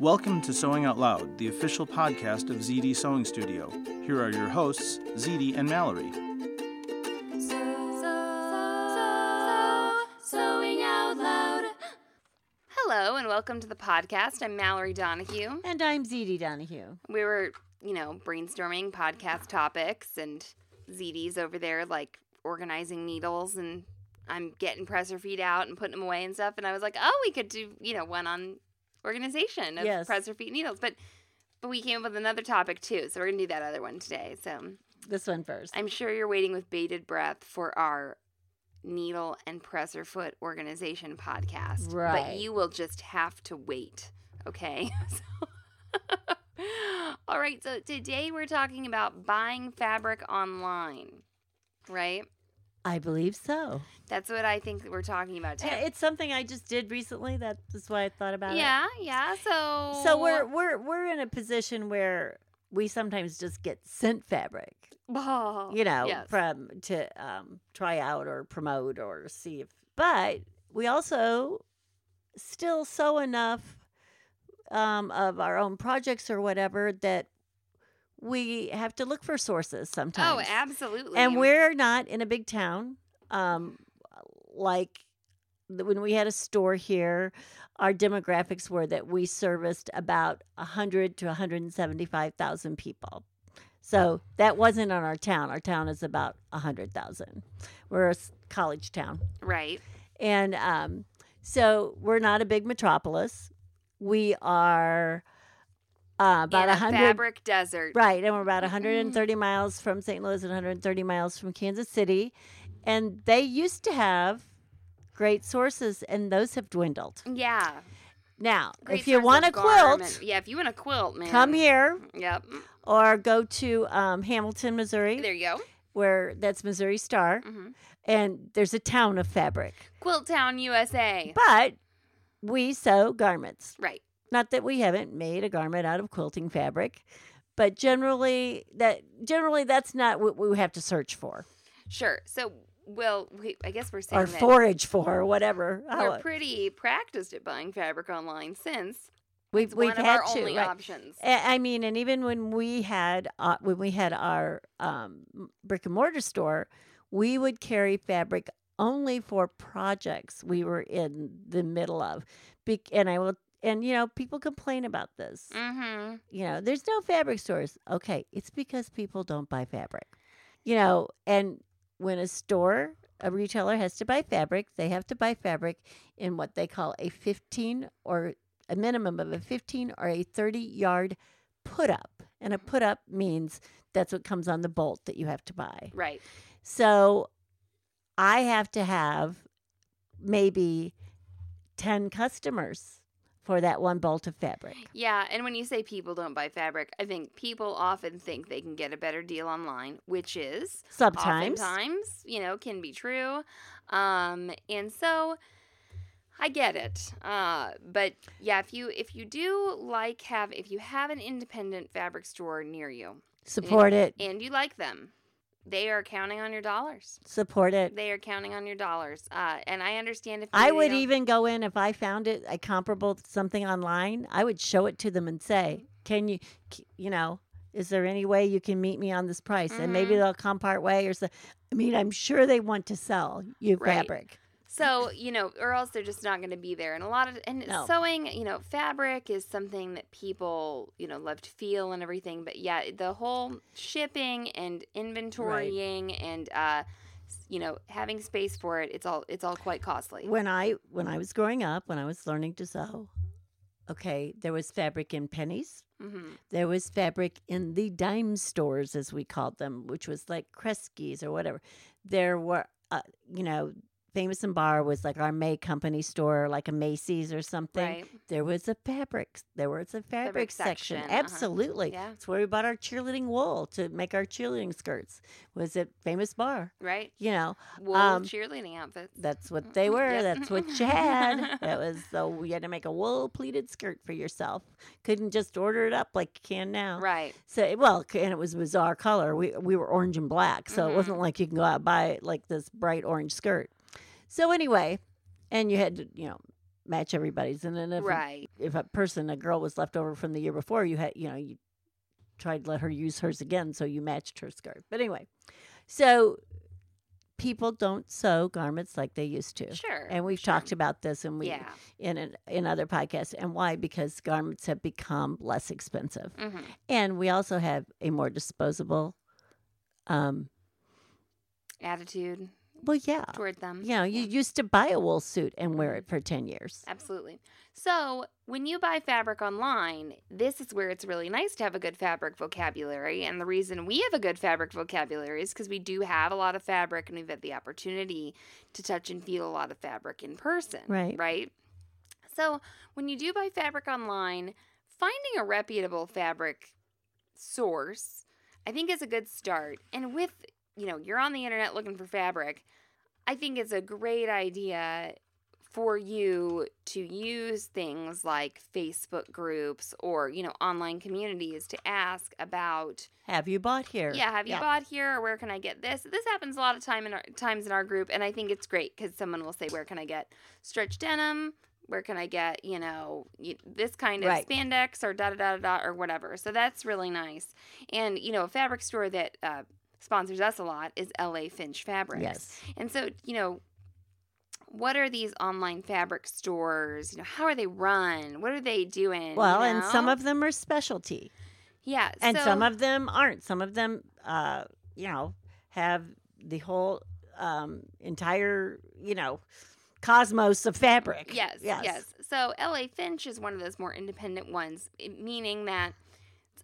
Welcome to Sewing Out Loud, the official podcast of ZD Sewing Studio. Here are your hosts, ZD and Mallory. Sewing out loud. Hello and welcome to the podcast. I'm Mallory Donahue. And I'm ZD Donahue. We were, you know, brainstorming podcast topics, and ZD's over there like organizing needles, and I'm getting presser feet out and putting them away and stuff. And I was like, oh, we could do, you know, one on organization of Yes. presser feet needles. But but we came up with another topic too, so we're gonna do that other one today. So This one first. I'm sure you're waiting with bated breath for our needle and presser foot organization podcast. But you will just have to wait. Okay. So- All right. So today we're talking about buying fabric online. Right? I believe so. That's what I think we're talking about Uh, today. It's something I just did recently. That's why I thought about it. Yeah, yeah. So. So we're we're we're in a position where we sometimes just get sent fabric, Oh, you know, yes. from to um, try out or promote or see if. But we also still sew enough um, of our own projects or whatever that we have to look for sources sometimes. Oh, absolutely. and we're not in a big town um like when we had a store here our demographics were that we serviced about 100 to 175,000 people so that wasn't on our town our town is about 100,000 we're a college town right. and um, so we're not a big metropolis we are uh, about in a 100 fabric desert. Right, and we're about 130 miles from St. Louis and 130 miles from Kansas City, and they used to have great sources, and those have dwindled. Yeah. Now, Great if you want a quilt, yeah, if you want a quilt, man, come here Yep, or go to um, Hamilton, Missouri, there you go. where that's Missouri Star, hmm and there's a town of fabric. Quilt Town, USA. But we sew garments. Right. Not that we haven't made a garment out of quilting fabric, but generally that generally that's not what we have to search for. Sure. So, well, we, I guess we're saying or forage for or whatever. we're pretty practiced at buying fabric online since we've it's we've one of had our to. only right. options. I mean, and even when we had uh, when we had our um, brick and mortar store, we would carry fabric only for projects we were in the middle of. Be- and I will, and you know, people complain about this. Mm-hmm. You know, there's no fabric stores. Okay, it's because people don't buy fabric. You know, and when a store, a retailer has to buy fabric, they have to buy fabric in what they call a 15 or a minimum of a 15 or a 30 yard put up. And a put up means that's what comes on the bolt that you have to buy. Right. So I have to have maybe 10 customers for that one bolt of fabric. Yeah, and when you say people don't buy fabric, I think people often think they can get a better deal online, which is Sometimes. oftentimes, you know, can be true. Um, and so I get it. Uh, but yeah, if you if you do like have if you have an independent fabric store near you Support it. and you like them, they are counting on your dollars. Support it. They are counting on your dollars. Uh, and I understand if I would don't- even go in if I found it a comparable something online. I would show it to them and say, "Can you, you know, is there any way you can meet me on this price?" And maybe Mhm. they'll come part way or so. I mean, I'm sure they want to sell you Right. fabric. So, you know, or else they're just not going to be there. And a lot of, and No. sewing, you know, fabric is something that people, you know, love to feel and everything. But yeah, the whole shipping and inventorying and, uh, you know, having space for it, it's all, it's all quite costly. when I when I was growing up, when I was learning to sew, okay, there was fabric in Penney's. hmm There was fabric in the dime stores, as we called them, which was like Kresge's or whatever. There were, uh, you know, Famous and Barr was like our May Company store, like a Macy's or something. Right. There was a fabric. There was a fabric, Fabric section. section, uh-huh. Absolutely. Yeah. It's where we bought our cheerleading wool to make our cheerleading skirts. Was it Famous Barr? Right. You know, Wool Um, cheerleading outfits. that's what they were. Yep. That's what you had. That was so you had to make a wool pleated skirt for yourself. Couldn't just order it up like you can now. Right. So well, and it was a bizarre color. We we were orange and black, so it wasn't like you can go out and buy like this bright orange skirt. So anyway, and you had to you know match everybody's, and then if a- Right. if a person a girl was left over from the year before, you had you know you tried to let her use hers again, so you matched her skirt. But anyway, so people don't sew garments like they used to. Sure. And we've sure. talked about this, and we Yeah. in an, in other podcasts, and why because garments have become less expensive, hmm and we also have a more disposable. Um. Attitude Well, yeah. toward them. You know, you used to buy a wool suit and wear mm-hmm. it for ten years. Absolutely. So, when you buy fabric online, this is where it's really nice to have a good fabric vocabulary. And the reason we have a good fabric vocabulary is because we do have a lot of fabric and we've had the opportunity to touch and feel a lot of fabric in person. Right. Right. So, when you do buy fabric online, finding a reputable fabric source, I think is a good start. And with, you know, you're on the internet looking for fabric, I think it's a great idea for you to use things like Facebook groups or, you know, online communities to ask about, Have you bought here? yeah, have you bought here or where can I get this? This happens a lot of time in our, times in our group and I think it's great cuz someone will say where can I get stretch denim? Where can I get, you know, this kind of Right. spandex or da da da da or whatever. So that's really nice. And, you know, a fabric store that uh, sponsors us a lot is LA Finch Fabrics. Yes. And so, you know, what are these online fabric stores? You know, how are they run? What are they doing? Well, you and some of them are specialty, yeah, and so, some of them aren't. Some of them, uh, you know, have the whole um, entire, you know, cosmos of fabric. yes, yes, yes. So LA Finch is one of those more independent ones, meaning that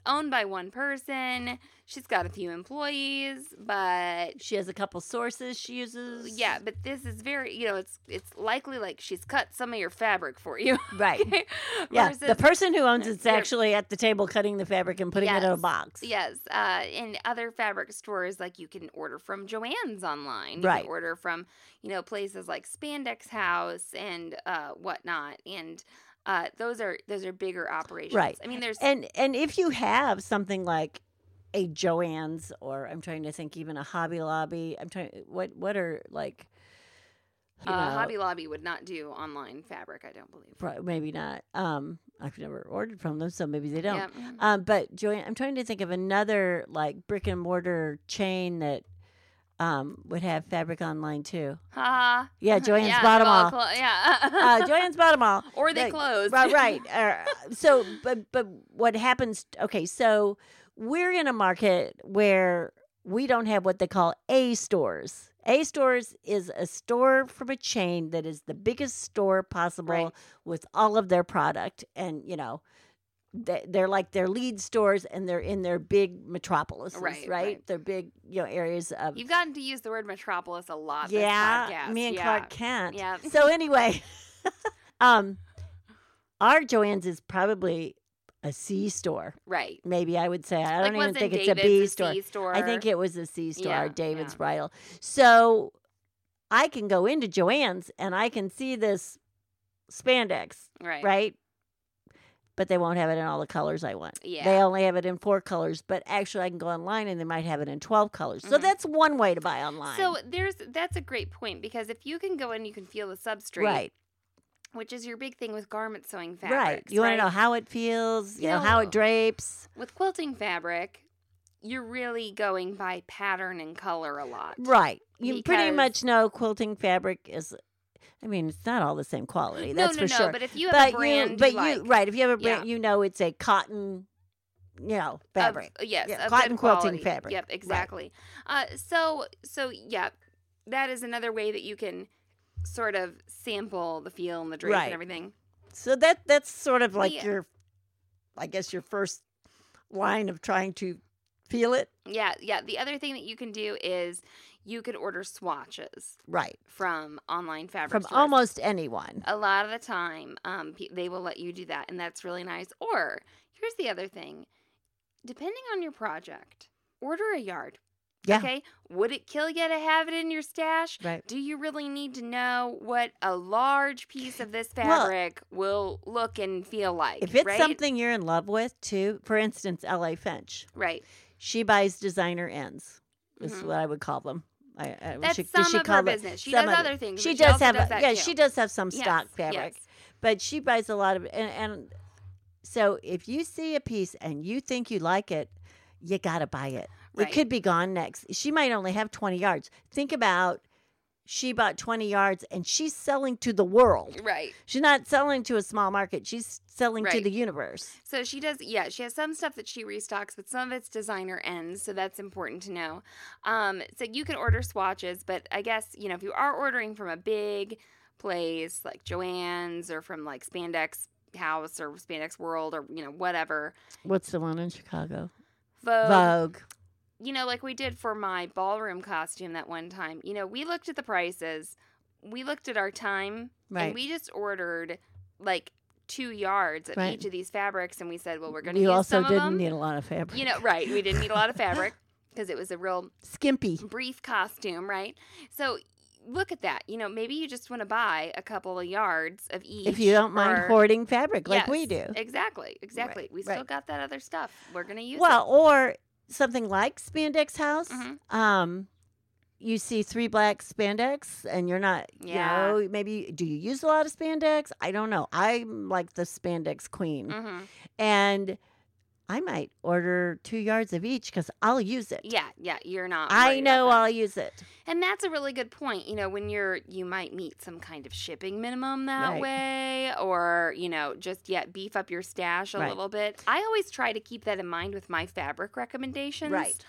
owned by one person. She's got a few employees, but She has a couple sources she uses. yeah, but this is very, you know, it's it's likely like she's cut some of your fabric for you. Right. Yeah. the person who owns it's actually at the table cutting the fabric and putting it in a box. Yes, uh, in other fabric stores, like you can order from Joann's online. You Right. Can order from you know places like Spandex House and uh, whatnot, and uh, those are those are bigger operations. Right. I mean, there's And and if you have something like a Joann's or I'm trying to think even a Hobby Lobby, I'm trying what what are like uh, Hobby Lobby would not do online fabric. I don't believe. pro- maybe not. Um I've never ordered from them, so maybe they don't. Yeah. mhm. Um, but Joann, I'm trying to think of another like brick and mortar chain that um, would have fabric online too. Ha ha. Yeah, Joann's yeah, well, all. clo- yeah. Uh, Joann's bottom all. or they closed. Right, right. Uh, so, but but what happens? Okay, so we're in a market where we don't have what they call A stores. A stores is a store from a chain that is the biggest store possible Right. with all of their product, and you know. They- They're like their lead stores, and they're in their big metropolises, Right, right? right. They're big, you know, areas of. You've gotten to use the word metropolis a lot. yeah, me and yeah. Clark Kent. Yeah. So anyway, um, our Joann's is probably a C store. Right. Maybe I would say. I like don't even think it's a David's B a store. Store. I think it was a C store, Yeah, David's yeah. Bridal. So I can go into Joann's and I can see this spandex, right. right? But they won't have it in all the colors I want. Yeah. They only have it in four colors, but actually I can go online and they might have it in 12 colors. So Mhm. that's one way to buy online. So there's that's a great point because if you can go in, you can feel the substrate, right, which is your big thing with garment sewing fabrics. right. You want to know how it feels, you, You know, how it drapes. with quilting fabric, you're really going by pattern and color a lot. Right. You pretty much know quilting fabric is I mean, it's not all the same quality. no, That's no, for no. sure. But if you have but a brand, you, but you, right, if you have a Yeah. brand, you know it's a cotton, you know, of- fabric. yes, Yeah, cotton quilting fabric. Yep, exactly. Uh, so, so yeah, that is another way that you can sort of sample the feel and the drape Right. and everything. So that that's sort of like Yeah. your, I guess your first line of trying to feel it. Yeah, yeah. The other thing that you can do is you can order swatches Right. from online fabric From stores. almost anyone. a lot of the time um, they will let you do that and that's really nice or here's the other thing depending on your project order a yard Yeah. okay would it kill you to have it in your stash Right. do you really need to know what a large piece of this Well- fabric will look and feel like If it's right? something you're in love with, too, for instance, L.A. Finch, right she buys designer ends. This is Mhm. what I would call them. I, I, that's she, does some she of her business she does other things She does also have, does yeah, too. she does have some Yes, stock fabric, yes. but she buys a lot of and, and so if you see a piece and you think you like it, you gotta buy it. Right. It could be gone next. She might only have twenty yards. Think about she bought twenty yards and she's selling to the world. right She's not selling to a small market. She's selling to the universe. So she does, yeah, she has some stuff that she restocks, but some of it's designer ends, so that's important to know. Um, so you can order swatches, but I guess, you know, if you are ordering from a big place like Joann's or from like Spandex House or Spandex World or, you know, whatever, What's the one in Chicago? Vogue, Vogue. You know, like we did for my ballroom costume that one time, you know, we looked at the prices, we looked at our time, Right. and we just ordered like two yards of Right. each of these fabrics, and we said, well, we're going to You use also some of didn't need a lot of fabric. You know, right. We didn't need a lot of fabric because it was a real skimpy. brief costume, right? So look at that. You know, maybe you just want to buy a couple of yards of each. If you don't mind or- hoarding fabric like we do. Exactly. Exactly. we still right. got that other stuff. We're going to use Well, or something like Spandex House. Mhm. Um, you see three black spandex, and you're not, Yeah. you know, maybe do you use a lot of spandex? I don't know. I'm like the spandex queen, it. hmm and I might order two yards of each because I'll use it. Yeah. Yeah. You're not. I know. I'll use it. And that's a really good point. You know, when you're, you might meet some kind of shipping minimum that Right. way, or, you know, just yet beef up your stash a Right. little bit. I always try to keep that in mind with my fabric recommendations. Right.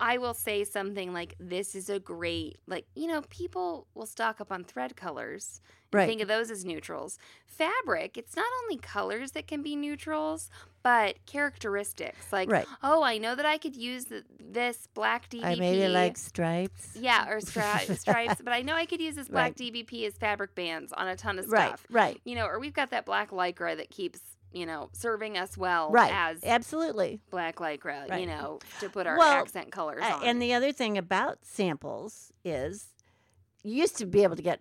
I will say something like, this is a great, like, you know, people will stock up on thread colors. and Right. Think of those as neutrals. Fabric, it's not only colors that can be neutrals, but characteristics. Like, Right. oh, I know that I could use th- this black DBP. I maybe like stripes. Yeah, or stri- stripes. But I know I could use this black Right. DBP as fabric bands on a ton of stuff. Right. right You know, or we've got that black lycra that keeps, you know, serving us well Right. as Absolutely. black lycra, you know, to put our Well, accent colors on. and the other thing about samples is you used to be able to get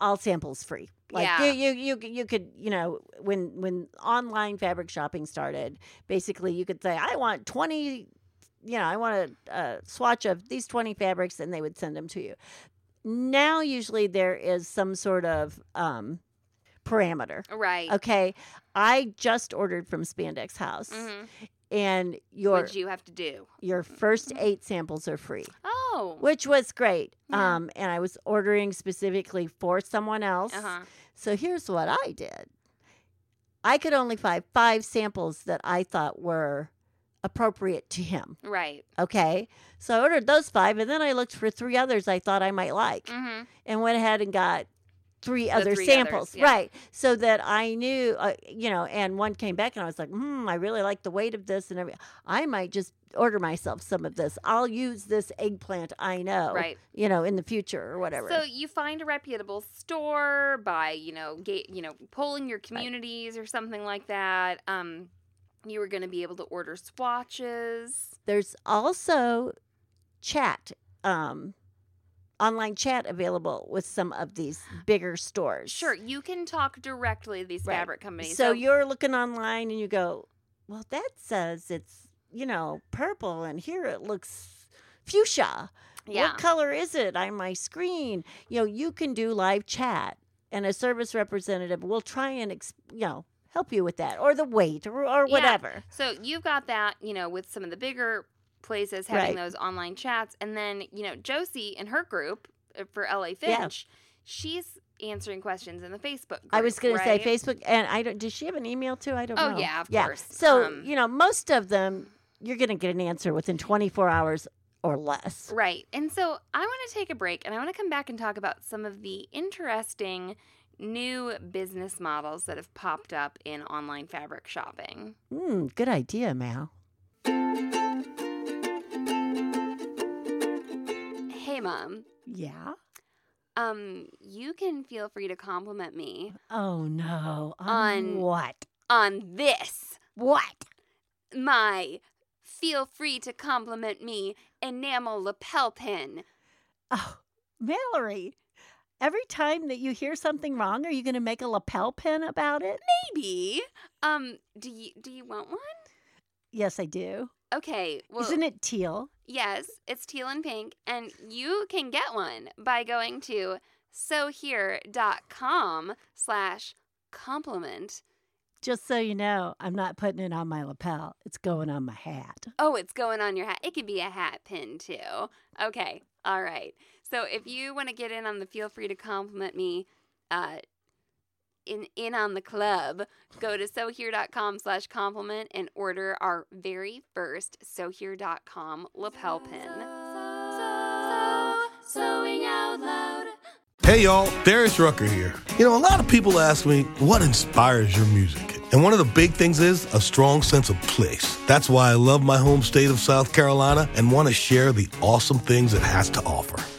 all samples free. Like Yeah. you, you, you, you could, you know, when when online fabric shopping started, basically you could say, I want twenty, you know, I want a, a swatch of these twenty fabrics, and they would send them to you. Now, usually there is some sort of um, parameter. right. Okay, I just ordered from Spandex House, hmm and your did you have to do? your first eight samples are free Oh. which was great. Yeah. Um, and I was ordering specifically for someone else. Uh huh. So here's what I did. I could only find five samples that I thought were appropriate to him. Right. Okay. So I ordered those five, and then I looked for three others I thought I might like, hmm and went ahead and got three other three samples. others, yeah. Right. So that I knew, uh, you know, and one came back, and I was like, hmm, I really like the weight of this, and everything. I might just order myself some of this. I'll use this eggplant I know Right. you know, in the future or whatever. So you find a reputable store by, you know, ga- you know, polling your communities or something like that. Um, you were going to be able to order swatches. There's also chat, um, online chat available with some of these mm. bigger stores. Sure, you can talk directly to these Right. fabric companies. So you're looking online and you go, well, that says it's, you know, purple and here it looks fuchsia. yeah, What color is it on my screen? You know, you can do live chat and a service representative will try and, ex- you know, help you with that or the weight or, or Yeah. whatever. So you've got that, you know, with some of the bigger places having Right. those online chats, and then you know Josie and her group uh, for LA Yeah. Finch, she's answering questions in the Facebook group. I was going to say Facebook, and I don't. Does she have an email too? I don't Oh, know. yeah, of yeah. course. So Um, you know, most of them, you're going to get an answer within 24 hours or less. Right. And so I want to take a break and I want to come back and talk about some of the interesting new business models that have popped up in online fabric shopping. Mm, good idea, Mal. Hey mom, Yeah. um you can feel free to compliment me Oh no. On, On- what? on this. What? My feel free to compliment me enamel lapel pin. Oh, Mallory. Every time that you hear something wrong, are you going to make a lapel pin about it? Maybe. Um do you do you want one? Yes, I do. Okay. Well, Isn't it teal? Yes, it's teal and pink, and you can get one by going to sohere.com slash compliment. Just so you know, I'm not putting it on my lapel. It's going on my hat. Oh, it's going on your hat. It could be a hat pin too. Okay, all right. So if you want to get in on the feel free to compliment me, uh, in in on the club, go to sohere.com slash compliment and order our very first sohere.com lapel pin. Sewing out loud. Hey y'all, Darius Rucker here. You know, a lot of people ask me, what inspires your music? And one of the big things is a strong sense of place. That's why I love my home state of South Carolina and want to share the awesome things it has to offer.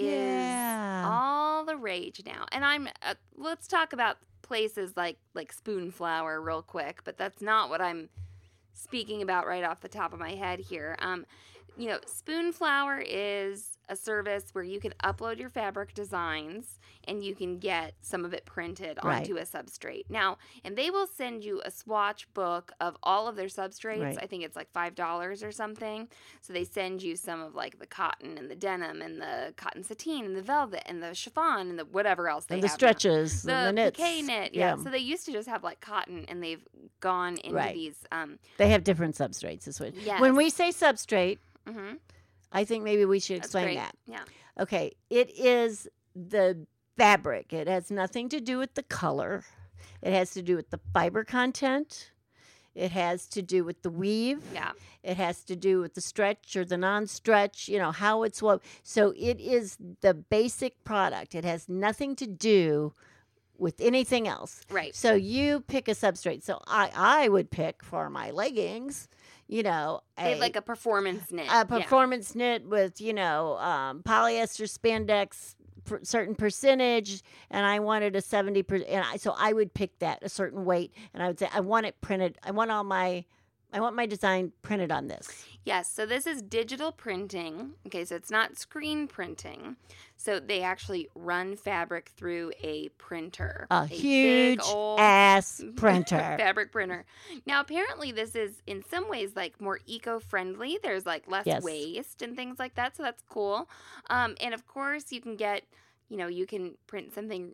is Yeah. all the rage now. And I'm uh, let's talk about places like like Spoonflower real quick, but that's not what I'm speaking about right off the top of my head here. Um you know, Spoonflower is a service where you can upload your fabric designs and you can get some of it printed Right. onto a substrate. Now, and they will send you a swatch book of all of their substrates. Right. I think it's like $5 or something. So they send you some of like the cotton and the denim and the cotton sateen and the velvet and the chiffon and the whatever else they And the have stretches The, and the knits. piqué knit, yeah. So they used to just have like cotton, and they've gone into Right. these. Um, they have different substrates. This way. Yes. When we say substrate, mhm, I think maybe we should explain that. Yeah. Okay, it is the fabric. It has nothing to do with the color. It has to do with the fiber content. It has to do with the weave. Yeah. It has to do with the stretch or the non-stretch, you know, how it's woven. So it is the basic product. It has nothing to do with anything else. Right. So you pick a substrate. So I I would pick for my leggings, you know, have like a performance knit. a yeah. performance knit with you know um, polyester spandex per, certain percentage and i wanted a 70 per, and I, so i would pick that a certain weight and i would say i want it printed i want all my i want my design printed on this Yes, so this is digital printing. Okay, so it's not screen printing. So they actually run fabric through a printer. a, big huge old ass printer fabric printer. Now, apparently, this is in some ways like more eco-friendly. There's like less Yes. waste and things like that, so that's cool. Um, and of course, you can get, you know, you can print something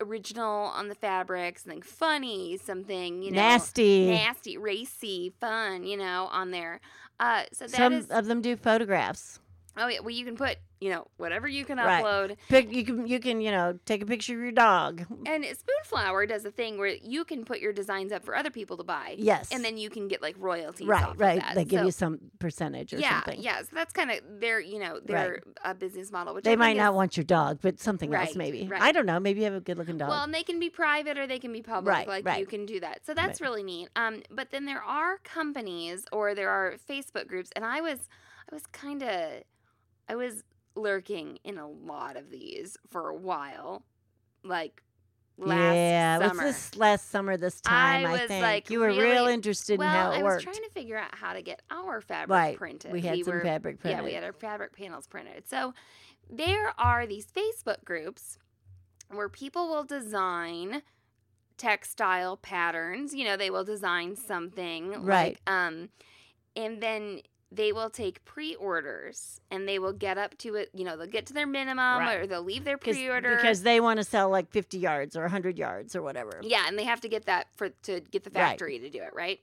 original on the fabric, something funny, something you know, nasty nasty, racy, fun, you know, on there. Uh, so that some is of them do photographs oh yeah. Well, you can put you know whatever you can Right. upload. Pick, you can you can you know take a picture of your dog And Spoonflower does a thing where you can put your designs up for other people to buy. yes And then you can get like royalties. right right they give So- you some percentage or yeah, something yeah. So that's kind of their, you know, their uh, business model. Which They think might not is- want your dog, but something else maybe. right. I don't know. Maybe you have a good looking dog. Well, and they can be private or they can be public. Right, like right. you can do that. So that's Right. really neat. Um, but then there are companies or there are Facebook groups, and I was, I was kind of, I was lurking in a lot of these for a while, like last yeah, it was summer. this last summer this time, I, was, think. like, you were real interested well, in how it I was trying to figure out how to get our fabric right. printed. We had some were, fabric printed. Yeah, we had our fabric panels printed. So there are these Facebook groups where people will design textile patterns. You know, they will design something Right. like um and then they will take pre-orders and they will get up to it, you know, they'll get to their minimum Right. or they'll leave their pre-order because they want to sell like 50 yards or 100 yards or whatever. yeah, and they have to get that for to get the Right. factory to do it, right?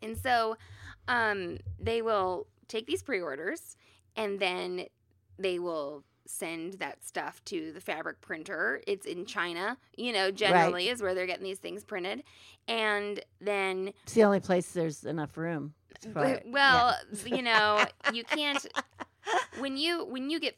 And so um they will take these pre-orders and then they will send that stuff to the fabric printer. It's in mm-hmm. China, you know, generally is where they're getting these things printed. And then It's the only place there's enough room. for w- it. Yeah. well, you know, you can't when you when you get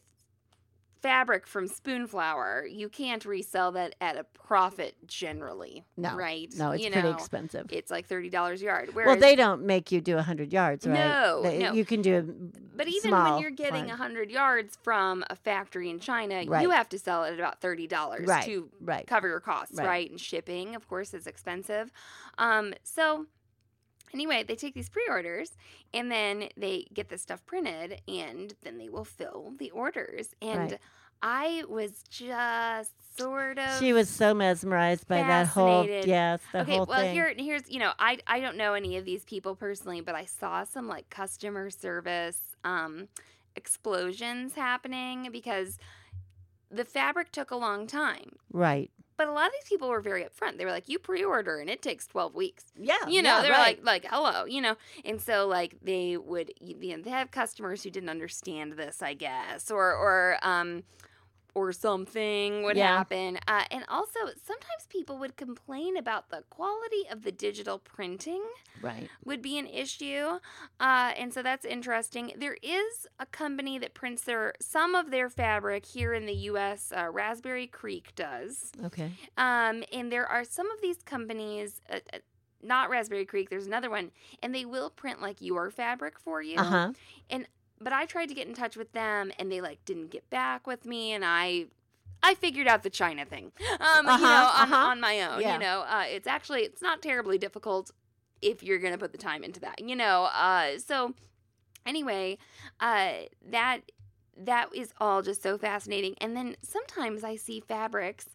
fabric from Spoonflower, you can't resell that at a profit generally. No, right? No, it's you pretty know, expensive. It's like thirty dollars a yard. well, they don't make you do 100 yards, right? No, They- no. You can do but even when you're getting hundred yards from a factory in China, Right. you have to sell it at about thirty dollars Right, to right. cover your costs, Right. right. And shipping, of course, is expensive. Um, so anyway, they take these pre-orders and then they get this stuff printed, and then they will fill the orders. And Right. I was just sort of She was so mesmerized by that whole yes, the okay, whole well thing. here here's you know I I don't know any of these people personally, but I saw some like customer service um explosions happening because the fabric took a long time. right. But a lot of these people were very upfront. They were like, "You pre-order and it takes 12 weeks." Yeah. You know, yeah, they're right. like like hello, you know. And so like they would you know, they have customers who didn't understand this, I guess, or or um or something would Yeah. happen. Uh, and also sometimes people would complain about the quality of the digital printing right. would be an issue. Uh, and so that's interesting. There is a company that prints their some of their fabric here in the US, uh, Raspberry Creek does. Okay. Um, and there are some of these companies, uh, uh, not Raspberry Creek, there's another one, and they will print like your fabric for you. Uh huh. But I tried to get in touch with them, and they like didn't get back with me, and I. I figured out the China thing, um, you Uh-huh, know, on, uh-huh. on my own. Yeah. You know, uh, it's actually it's not terribly difficult if you're gonna put the time into that. You know, uh, so anyway, uh, that that is all just so fascinating. And then sometimes I see fabrics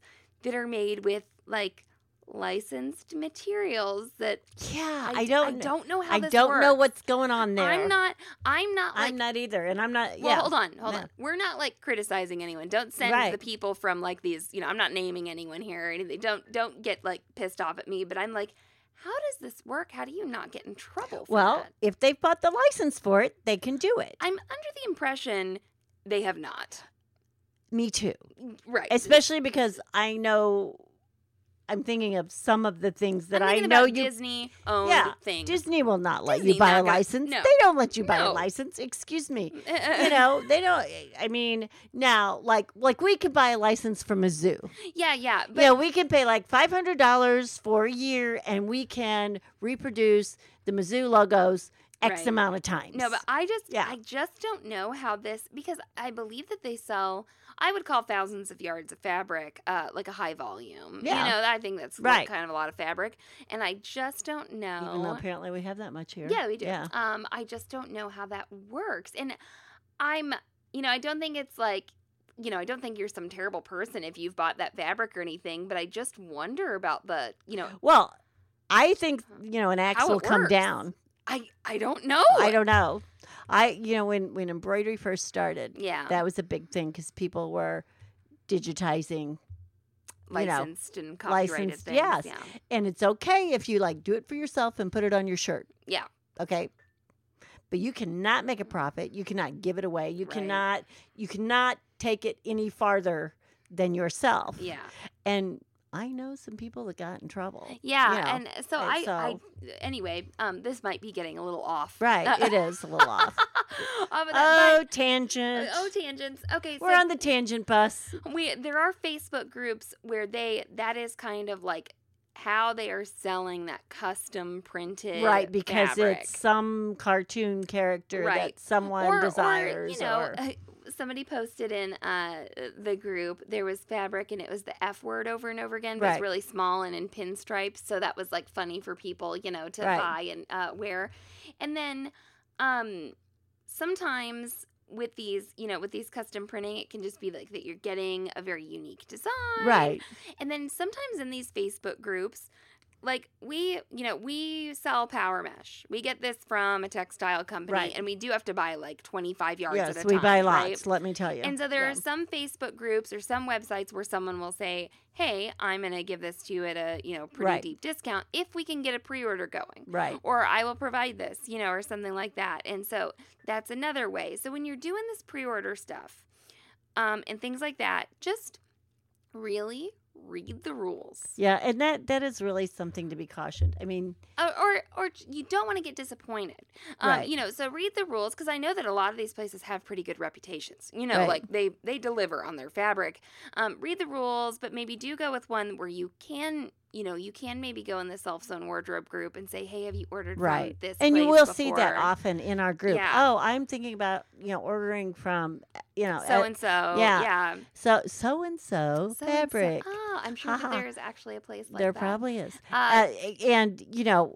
that are made with like licensed materials that Yeah. I, I, don't. I don't know how I don't know what's going on there. I'm not. I'm not like. I'm not either, and I'm not. well, yeah. hold on, hold Yeah. on. We're not like criticizing anyone. Don't send Right. the people from like these. You know, I'm not naming anyone here or anything. Don't don't get like pissed off at me. But I'm like, how does this work? How do you not get in trouble? For Well, that? if they've bought the license for it, they can do it. I'm under the impression they have not. Me too. Right. Especially because I know. I'm thinking of some of the things that I know you. Disney owned Yeah, things. Disney will not let Disney you buy a gonna- license. no. They don't let you buy No. a license. Excuse me. you you know they don't. I mean, now like like we could buy a license from Mizzou. yeah, yeah. But yeah, we can pay like five hundred dollars for a year, and we can reproduce the Mizzou logos X Right. amount of times. No, but I just Yeah. I just don't know how this because I believe that they sell I would call thousands of yards of fabric uh, like a high volume. Yeah. You know, I think that's Right. kind of a lot of fabric. And I just don't know. even though apparently we have that much here. yeah, we do. Yeah, Um, I just don't know how that works. And I'm you know, I don't think it's like you know, I don't think you're some terrible person if you've bought that fabric or anything, but I just wonder about the, you know, Well, I think you know an axe will come works. down. I I don't know. I don't know. I you know when when embroidery first started, Yeah. that was a big thing because people were digitizing you know, licensed and copyrighted licensed, things. yes. Yeah. and it's okay if you like do it for yourself and put it on your shirt. Yeah. Okay. But you cannot make a profit. You cannot give it away. You Right. cannot you cannot take it any farther than yourself. Yeah. And I know some people that got in trouble. Yeah, you know, and so and I, so- I anyway, um, this might be getting a little off. Right. it is a little off. Uh, Oh, but- tangent. oh, tangents. Okay, We're so on the tangent bus. we there are Facebook groups where they that is kind of like how they are selling that custom printed right because fabric. it's some cartoon character Right. that someone or, desires or you know or- uh, somebody posted in uh, the group there was fabric and it was the f word over and over again but Right. it's really small and in pinstripes so that was like funny for people you know to Right. buy and uh, wear and then um sometimes with these you know with these custom printing it can just be like that you're getting a very unique design right and then sometimes in these Facebook groups, like we, you know, we sell power mesh. We get this from a textile company, Right. and we do have to buy like 25 yards yes at a we time. buy right? lots let me tell you And so there Yeah. are some Facebook groups or some websites where someone will say, "Hey, I'm going to give this to you at a, you know, pretty Right. deep discount if we can get a pre-order going." right Or I will provide this, you know, or something like that. And so that's another way. So when you're doing this pre-order stuff, um, and things like that, just really read the rules. yeah and that that is really something to be cautioned i mean or or, or you don't want to get disappointed. Um, Right. You know, so read the rules because I know that a lot of these places have pretty good reputations. You know, Right. like they they deliver on their fabric. Um, read the rules, but maybe do go with one where you can. You know, you can maybe go in the self zone wardrobe group and say, "Hey, have you ordered right from this?" and you will see that often in our group Yeah. oh i'm thinking about you know ordering from you know So and so, yeah. yeah, so so and so fabric Oh, I'm sure there is actually a place like there that. probably is Uh, uh, and you know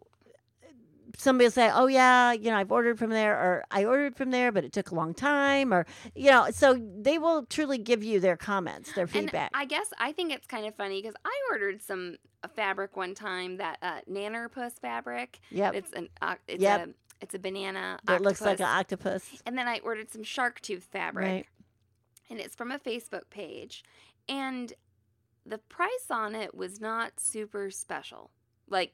somebody will say oh yeah you know i've ordered from there or i ordered from there but it took a long time or you know so they will truly give you their comments their feedback And I guess I think it's kind of funny because I ordered some uh, fabric one time that uh, Nannerpuss fabric. yep It's an oc- it's Yep. a it's a banana. that looks like an octopus. octopus And then I ordered some shark tooth fabric, right and it's from a Facebook page, and the price on it was not super special. Like,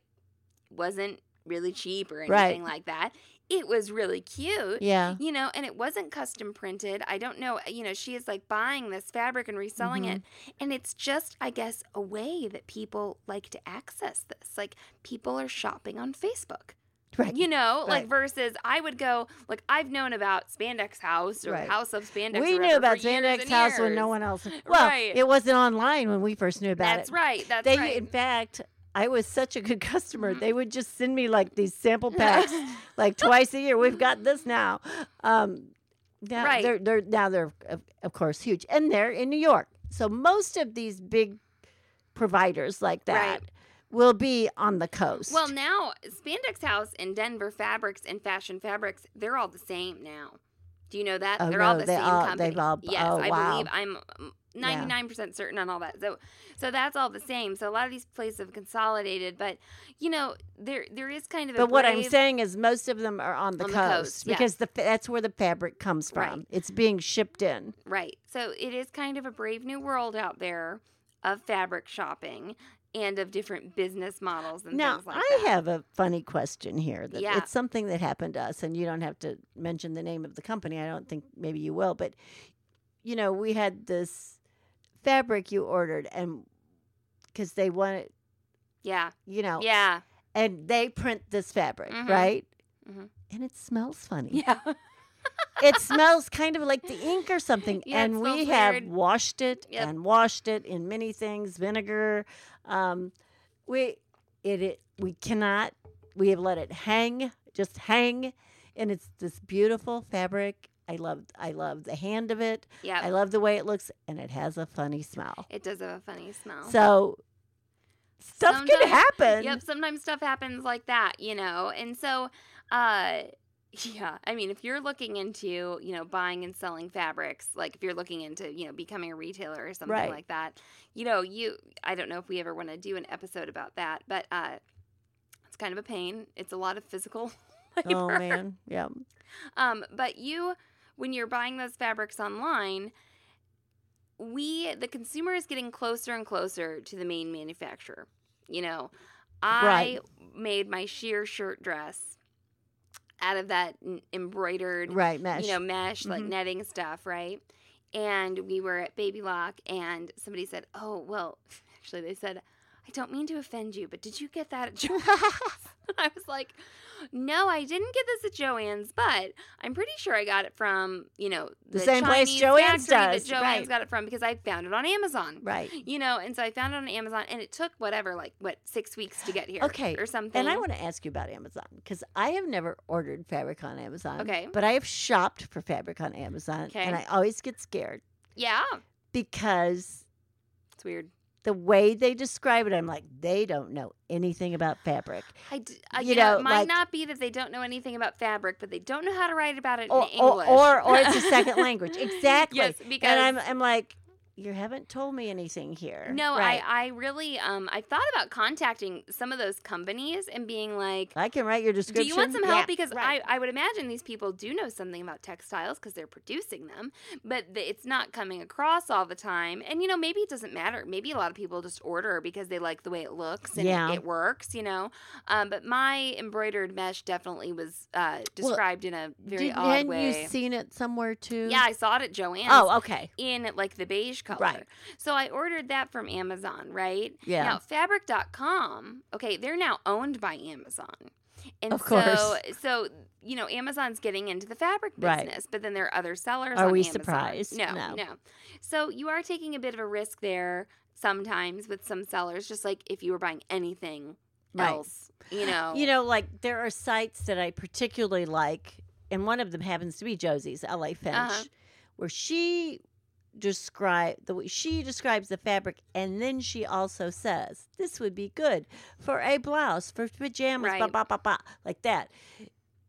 wasn't really cheap or Right. anything like that. It was really cute. yeah You know, and it wasn't custom printed. I don't know. You know, she is like buying this fabric and reselling it. Mm-hmm. And it's just, I guess, a way that people like to access this. Like, people are shopping on Facebook. right You know, like versus I would go, like, I've known about Spandex House or Right. House of Spandex. we knew about years House when no one else. Well, Right. it wasn't online when we first knew about That's it. That's right. That's They, right. in fact, I was such a good customer. They would just send me like these sample packs, like twice a year. We've got this now. Um, now Right. they're they're now they're of, of course huge, and they're in New York. So most of these big providers like that Right. will be on the coast. Well, now Spandex House and Denver Fabrics and Fashion Fabrics, they're all the same now. Do you know that? Oh, they're all the they same all- company. they've all- yes, oh, I wow. believe I'm um, 99% certain on all that. So so that's all the same. So a lot of these places have consolidated, but you know, there there is kind of a but what I'm saying is most of them are on the On coast, the coast, yeah. because the that's where the fabric comes from. Right. It's being shipped in. Right. So it is kind of a brave new world out there of fabric shopping and of different business models and Now, things like that. I that. have a funny question here. That Yeah. It's something that happened to us, and you don't have to mention the name of the company. I don't think maybe you will, but you know, we had this fabric you ordered, and because they wanted, Yeah. you know, Yeah. and they print this fabric, Mhm. right? Mhm. And it smells funny. Yeah. it smells kind of like the ink or something. Yeah, and we smells have washed it Yep. and washed it in many things, vinegar. Um, we it, it we cannot. We have let it hang, just hang, and it's this beautiful fabric. I love I love the hand of it. yeah. I love the way it looks, and it has a funny smell. it does have a funny smell. So stuff can happen. Yep, sometimes stuff happens like that, you know. And so uh yeah, I mean, if you're looking into, you know, buying and selling fabrics, like if you're looking into, you know, becoming a retailer or something Right. like that, you know, you I don't know if we ever want to do an episode about that, but uh it's kind of a pain. It's a lot of physical labor. Oh man, yeah. Um, but you, when you're buying those fabrics online, we, the consumer, is getting closer and closer to the main manufacturer. You know, I Right. made my sheer shirt dress out of that n- embroidered, Right, mesh. you know, mesh, like Mhm. netting stuff, right? And we were at Baby Lock, and somebody said, "Oh, well, actually, they said." I don't mean to offend you, but did you get that at? I was like, no, I didn't get this at Joann's, but I'm pretty sure I got it from, you know, The same place Chinese Joann's factory does, That Joann's right. got it from because I found it on Amazon. Right. You know, and so I found it on Amazon, and it took whatever, like what six weeks to get here, Okay, or something. And I want to ask you about Amazon because I have never ordered fabric on Amazon. Okay. But I have shopped for fabric on Amazon. Okay. And I always get scared yeah, because it's weird. The way they describe it, I'm like, they don't know anything about fabric. I, d- uh, You know, know, it might like- not be that they don't know anything about fabric, but they don't know how to write about it Or, in or, English. or, or it's a second language. Exactly. Yes, because and I'm, I'm like, you haven't told me anything here. no, right. I, I really, um, I thought about contacting some of those companies and being like, I can write your description. do you want some help? Yeah, because right. I, I would imagine these people do know something about textiles because they're producing them, but th- it's not coming across all the time. And, you know, maybe it doesn't matter. Maybe a lot of people just order because they like the way it looks and Yeah. it, it works, you know. Um, but my embroidered mesh definitely was uh, described in a very Did, odd way. you seen it somewhere too? yeah, I saw it at Joann's. Oh, okay. in like the beige color. Right. So I ordered that from Amazon, right? Yeah. Now fabric.com, okay, they're now owned by Amazon. And Of so course. so you know, Amazon's getting into the fabric Right. business, but then there are other sellers Are on we Amazon. surprised? No, No. no. So you are taking a bit of a risk there sometimes with some sellers, just like if you were buying anything Right. else. You know. You know, like there are sites that I particularly like, and one of them happens to be Josie's LA Finch, Uh-huh. where she describe the way she describes the fabric, and then she also says this would be good for a blouse, for pajamas, blah Right. blah blah blah, like that.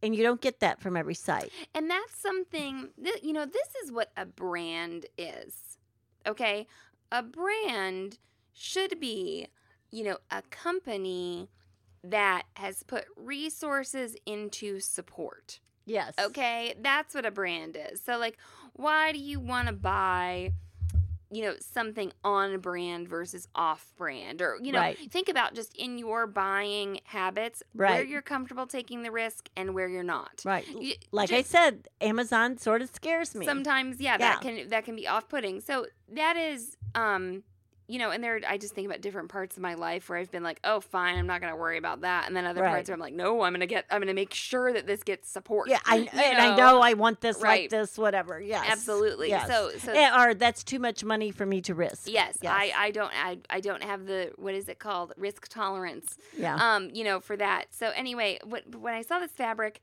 And you don't get that from every site. And that's something that, you know, this is what a brand is. Okay? A brand should be, you know, a company that has put resources into support. Yes. Okay? That's what a brand is. So, like, why do you want to buy, you know, something on brand versus off brand? Or, you know, Right. think about just in your buying habits where you're comfortable taking the risk and where you're not. Right. Y- Like I said, Amazon sort of scares me. sometimes yeah, Yeah. that can that can be off-putting so that is um you know and there i just think about different parts of my life where i've been like oh fine i'm not going to worry about that and then other Right. parts where i'm like no i'm going to get i'm going to make sure that this gets support yeah, I and I know I want this Right. like this, whatever. Yes. absolutely Yes. so so Eh, or that's too much money for me to risk. yes, Yes. i i don't I, I don't have the what is it called risk tolerance Yeah. um you know for that so anyway what, when i saw this fabric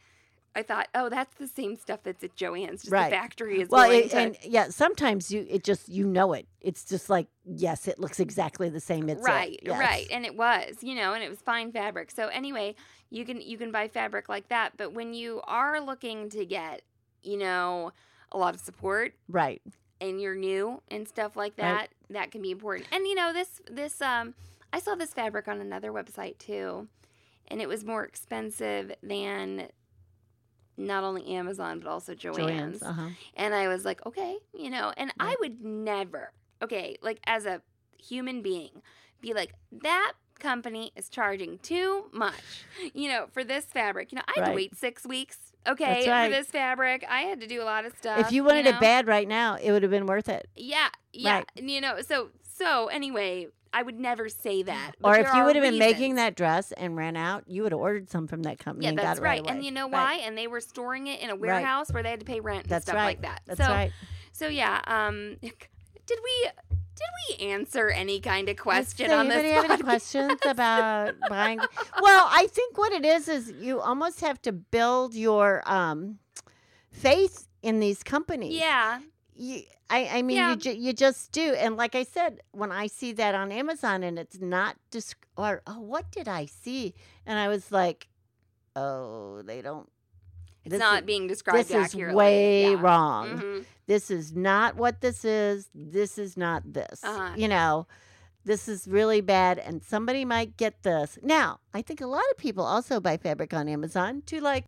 I thought, oh, that's the same stuff that's at Joann's. Just Right. the factory is well, it, to and yeah, sometimes you it just you know it. It's just like yes, it looks exactly the same. It's it. right Yes. right and it was you know and it was fine fabric so anyway you can you can buy fabric like that but when you are looking to get you know a lot of support Right. and you're new and stuff like Right. that that can be important and you know this this um i saw this fabric on another website too and it was more expensive than not only amazon but also joann's, Joann's. Uh-huh. and I was like, okay, you know, and I would never, okay, like as a human being, be like, that company is charging too much, you know, for this fabric. You know, I had Right. to wait six weeks, okay, right. for this fabric. I had to do a lot of stuff. If you wanted know? it bad right now, it would have been worth it. Yeah, yeah. Right. You know, so, so anyway, I would never say that. but Or if you would have been making that dress and ran out, you would have ordered some from that company Yeah, and that's got it right. right. and you know Right. why? And they were storing it in a warehouse where they had to pay rent and That's stuff right. like that. That's so, right. So yeah, um, did we did we answer any kind of Does question on this? anybody have any questions about buying? Well, I think what it is is you almost have to build your um, faith in these companies. Yeah, You, I, I mean, Yeah. you, ju- you just do. And like I said, when I see that on Amazon and it's not just, or oh, what did I see? And I was like, oh, they don't. it's not is, being described This is way yeah. wrong. Mhm. This is not what this is. This is not this. Uh-huh. You know, this is really bad, and somebody might get this. Now, I think a lot of people also buy fabric on Amazon to like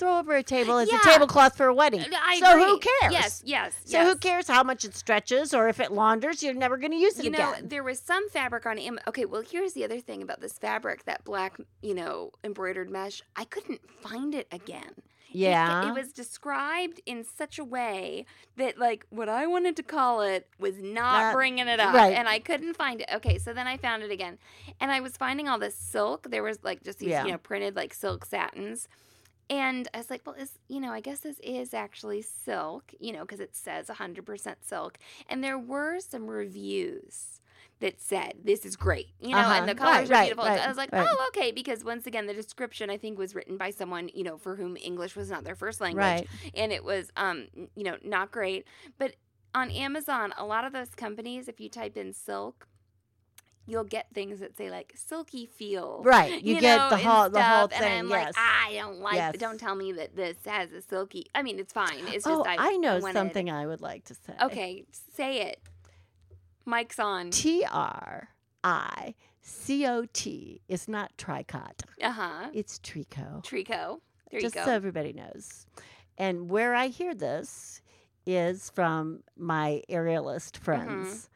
throw over a table as Yeah. a tablecloth for a wedding. Uh, I so who cares? Yes, yes. So who cares how much it stretches or if it launders? You're never going to use it You know, again. there was some fabric on Am- Okay, well, here's the other thing about this fabric, that black, you know, embroidered mesh. I couldn't find it again. It- Yeah. It, was described in such a way that, like, what I wanted to call it was not Not- bringing it up. right. And I couldn't find it. Okay, so then I found it again. And I was finding all this silk. There was, like, just these, Yeah. you know, printed, like, silk satins. And I was like, well, is, you know, I guess this is actually silk, you know, because it says 100% silk. And there were some reviews that said, this is great, you know, Uh-huh. and the colors Right, are beautiful. right, I was like, right. oh, okay, because once again, the description I think was written by someone, you know, for whom English was not their first language. And it was, um, you know, not great. But on Amazon, a lot of those companies, if you type in silk, you'll get things that say like silky feel. Right. You, get know, the whole the whole stuff, thing. And I'm yes. like, I don't like. Yes. Don't tell me that this has a silky. I mean, it's fine. It's just oh, I, I know wanted- something I would like to say. Okay, say it. Mike's on. T R I C O T is not tricot. Uh huh. It's trico. Trico. There just you go. so everybody knows. And where I hear this is from my aerialist Mm-hmm. friends.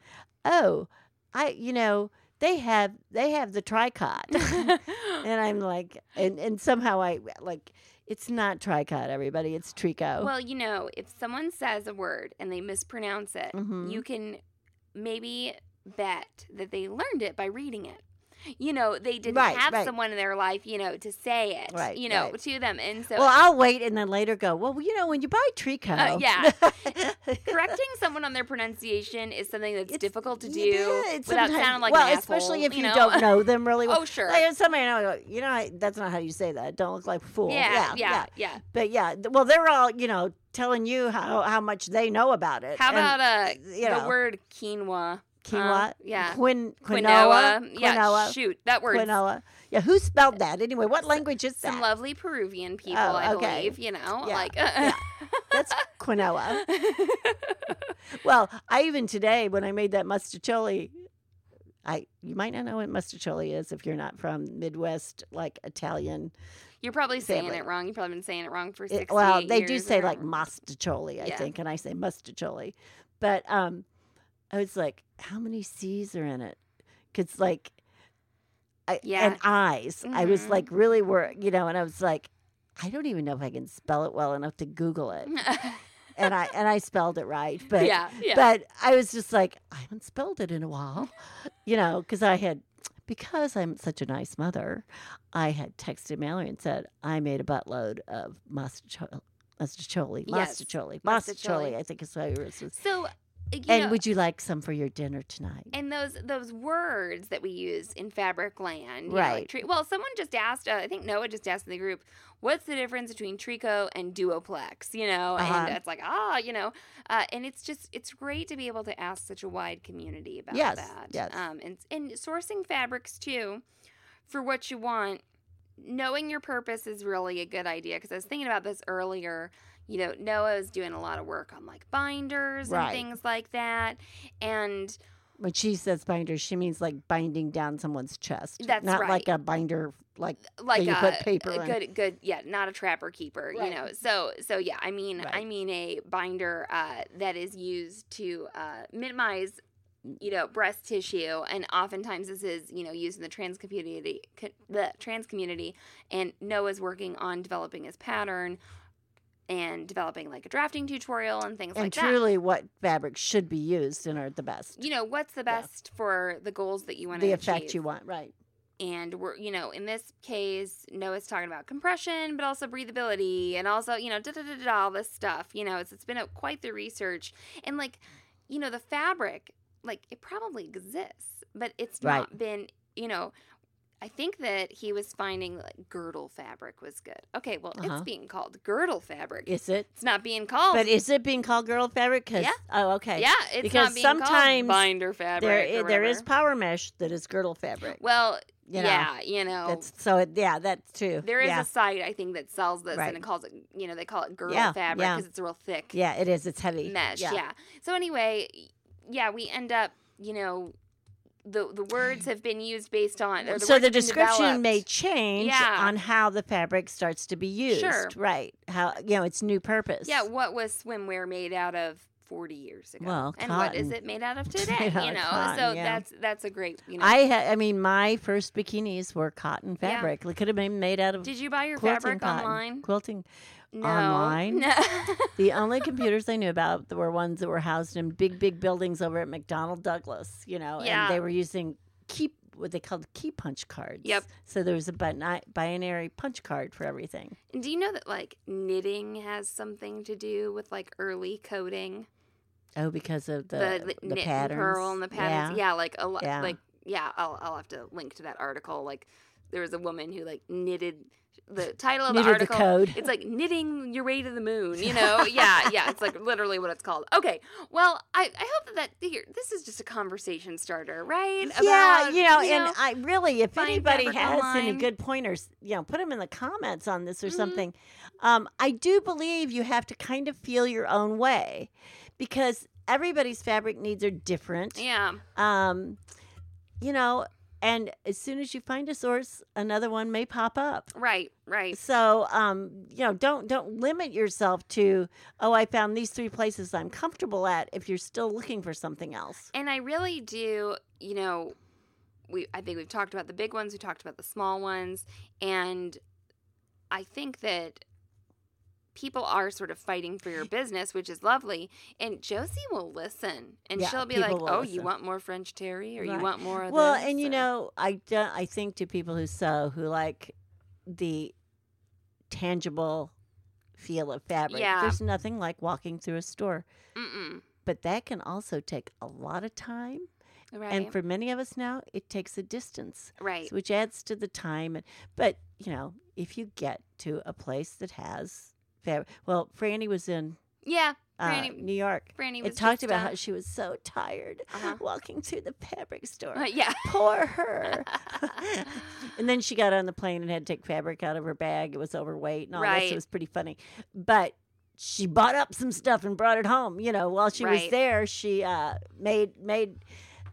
Oh, I you know they have they have the tricot, and I'm like, and and somehow I like it's not tricot. Everybody, it's trico. Well, you know, if someone says a word and they mispronounce it, Mhm. you can maybe bet that they learned it by reading it. You know, they didn't Right, have right. someone in their life, you know, to say it, Right, you know, to them. And so well, I'll wait and then later go. Well, you know, when you buy trico, Uh, yeah. correcting someone on their pronunciation is something that's It's- difficult to do yeah, without sounding like well, especially asshole, if you, know? don't know them really well. Oh, sure. Like, somebody I know, you know, I- that's not how you say that. Don't look like a fool. yeah, yeah, yeah, But yeah, well, they're all you know telling you how how much they know about it. How And, about uh, you the know. word quinoa? Quinoa? uh, yeah. Quin Quinoa. quinoa. Yeah, Quinoa. shoot, that word. Quinoa. Yeah, who spelled that anyway? What language is that? Some lovely Peruvian people, Oh, I okay. believe. You know, Yeah, like That's quinoa. Well, I even today when I made that mustacholi, I you might not know what mustacholi is if you're not from Midwest like Italian. You're probably saying it wrong. You've probably been saying it wrong for It- 60 well, they do say like mustacholi, I Yeah. think, and I say mustacholi. But um, I was like, how many C's are in it? Because like, I, Yeah. and eyes. I was Mhm. like really worried, you know, and I was like, I don't even know if I can spell it well enough to Google it. and I and I spelled it right, but yeah, yeah. but I was just like, I haven't spelled it in a while, you know, because I had, because I'm such a nice mother, I had texted Mallory and said, I made a buttload of mustacholi, mustacholi, Yes, mustacholi, mustacholi. I think is what it was. so, you And know, would you like some for your dinner tonight? and those those words that we use in fabric land, you know, like Right. well, someone just asked. Uh, I think Noah just asked in the group, "What's the difference between trico and duoplex?" You know, Uh-huh. and it's like, ah, you know, uh, and it's just it's great to be able to ask such a wide community about Yes, that. yes. Um, and and sourcing fabrics too, for what you want. Knowing your purpose is really a good idea because I was thinking about this earlier. You know, Noah was doing a lot of work on like binders Right. and things like that, and When she says binder, she means like binding down someone's chest. That's not like a binder, like like you a, put paper a in. good good yeah not a trapper keeper Right. you know so so yeah i mean i mean a binder uh, that is used to uh, minimize you know breast tissue and oftentimes this is you know used in the trans community co- the trans community and noah's working on developing his pattern and developing like a drafting tutorial and things and like that And truly what fabrics should be used and are the best. you know what's the Yeah. best for the goals that you want to the achieve effect you want, right? and we're you know in this case noah's talking about compression but also breathability and also you know da da da da all this stuff you know it's, it's been a, quite the research and like you know the fabric like it probably exists but it's Right. not been you know I think that he was finding like girdle fabric was good. Okay, well, Uh-huh. it's being called girdle fabric. Is it? It's not being called. But is it being called girl fabric? 'Cause- Yeah. Oh, okay. yeah, it's because not being sometimes called binder fabric. There, there is power mesh that is girdle fabric. Well, you know, yeah, you know, That's so. It, yeah, that's true. There is yeah. a site I think that sells this Right. and it calls it, you know, they call it girdle Yeah, fabric yeah. because it's a real thick yeah, it is. It's heavy. mesh. Yeah. Yeah. So anyway, yeah, we end up, you know, the the words have been used based on. or so the description may change Yeah. on how the fabric starts to be used. Sure. Right. How you know its new purpose. Yeah, what was swimwear made out of? 40 years ago. Well, and what is it made out of today? out you know, cotton, so yeah. that's that's a great. You know, I ha- I mean, my first bikinis were cotton fabric Yeah. They could have been made out of did you buy your fabric cotton. online? Quilting. No. online. No. The only computers I knew about were ones that were housed in big, big buildings over at McDonnell Douglas, you know, Yeah. and they were using key, what they called key punch cards. Yep. So there was a binary punch card for everything. And Do you know that like knitting has something to do with like early coding? Oh, because of the, the, the, knit patterns. and purl and the patterns. Yeah, like a lot. Yeah. Like yeah, I'll I'll have to link to that article. Like there was a woman who like knitted the title of the Knitted the article. code. It's like knitting your way to the moon. You know? yeah, yeah. It's like literally what it's called. Okay. Well, I I hope that, that here this is just a conversation starter, right? yeah, you know, and I really, if anybody has any good pointers, you know, put them in the comments on this or Mhm. something. Um, I do believe you have to kind of feel your own way because everybody's fabric needs are different. yeah. Um, you know, and as soon as you find a source, another one may pop up. Right. Right. So, um, you know, don't don't limit yourself to, oh, I found these three places I'm comfortable at. If you're still looking for something else, And I really do, you know, we I think we've talked about the big ones, we talked about the small ones, and I think that people are sort of fighting for your business, which is lovely. And Josie will listen, and Yeah, she'll be like, "Oh, you want more French terry, or you want more of well, this?" and you or- know, I don't. I think to people who sew who like the tangible feel of fabric. Yeah. There's nothing like walking through a store, Mm-mm. but that can also take a lot of time. right, And for many of us now, it takes a distance. right, which adds to the time. But you know, if you get to a place that has fabric, well, Franny was in yeah. uh, New York. Franny was It talked about uh, how she was so tired Uh-huh. walking through the fabric store. uh, yeah. Poor her. and then she got on the plane and had to take fabric out of her bag. It was overweight and all this. Right. It was pretty funny. But she bought up some stuff and brought it home. You know, while she was there, she uh, made made.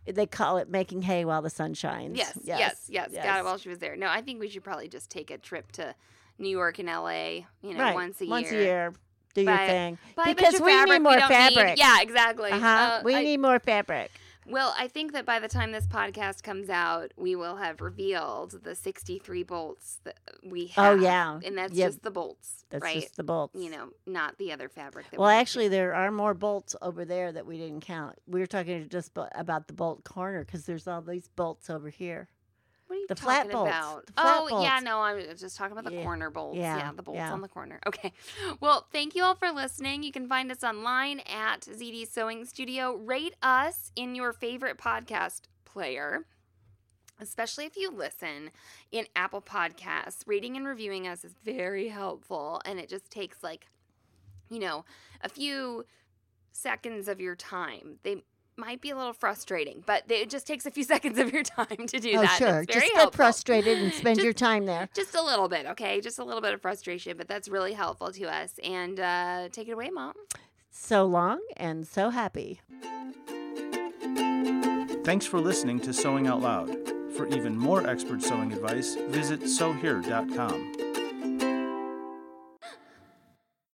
They call it making hay while the sun shines. Yes, yes, yes, Got it while she was there. No, I think we should probably just take a trip to New York and LA, you know, right. once a once year. Once a year. Do your thing. Because we fabric need more don't fabric. yeah, exactly. Uh-huh. Uh, we I- need more fabric. Well, I think that by the time this podcast comes out, we will have revealed the 63 bolts that we have. Oh, yeah. And that's Yep. just the bolts, That's right? just the bolts. You know, not the other fabric. That Well, we actually, there are more bolts over there that we didn't count. We were talking just about the bolt corner because there's all these bolts over here. What are you the flat talking bolts, about? the flat oh, yeah, no, I'm just talking about the Yeah, corner bolts. yeah, Yeah, the bolts yeah. on the corner. Okay. Well, thank you all for listening. You can find us online at ZD Sewing Studio. Rate us in your favorite podcast player. Especially if you listen in Apple Podcasts, rating and reviewing us is very helpful. And it just takes, like, you know, a few seconds of your time. They might be a little frustrating, but it just takes a few seconds of your time to do oh, that. sure. Just get helpful. frustrated and spend Just- your time there. Just a little bit, okay? Just a little bit of frustration, but that's really helpful to us. And uh, take it away, Mom. So long and so happy. Thanks for listening to Sewing Out Loud. For even more expert sewing advice, visit sewhere.com.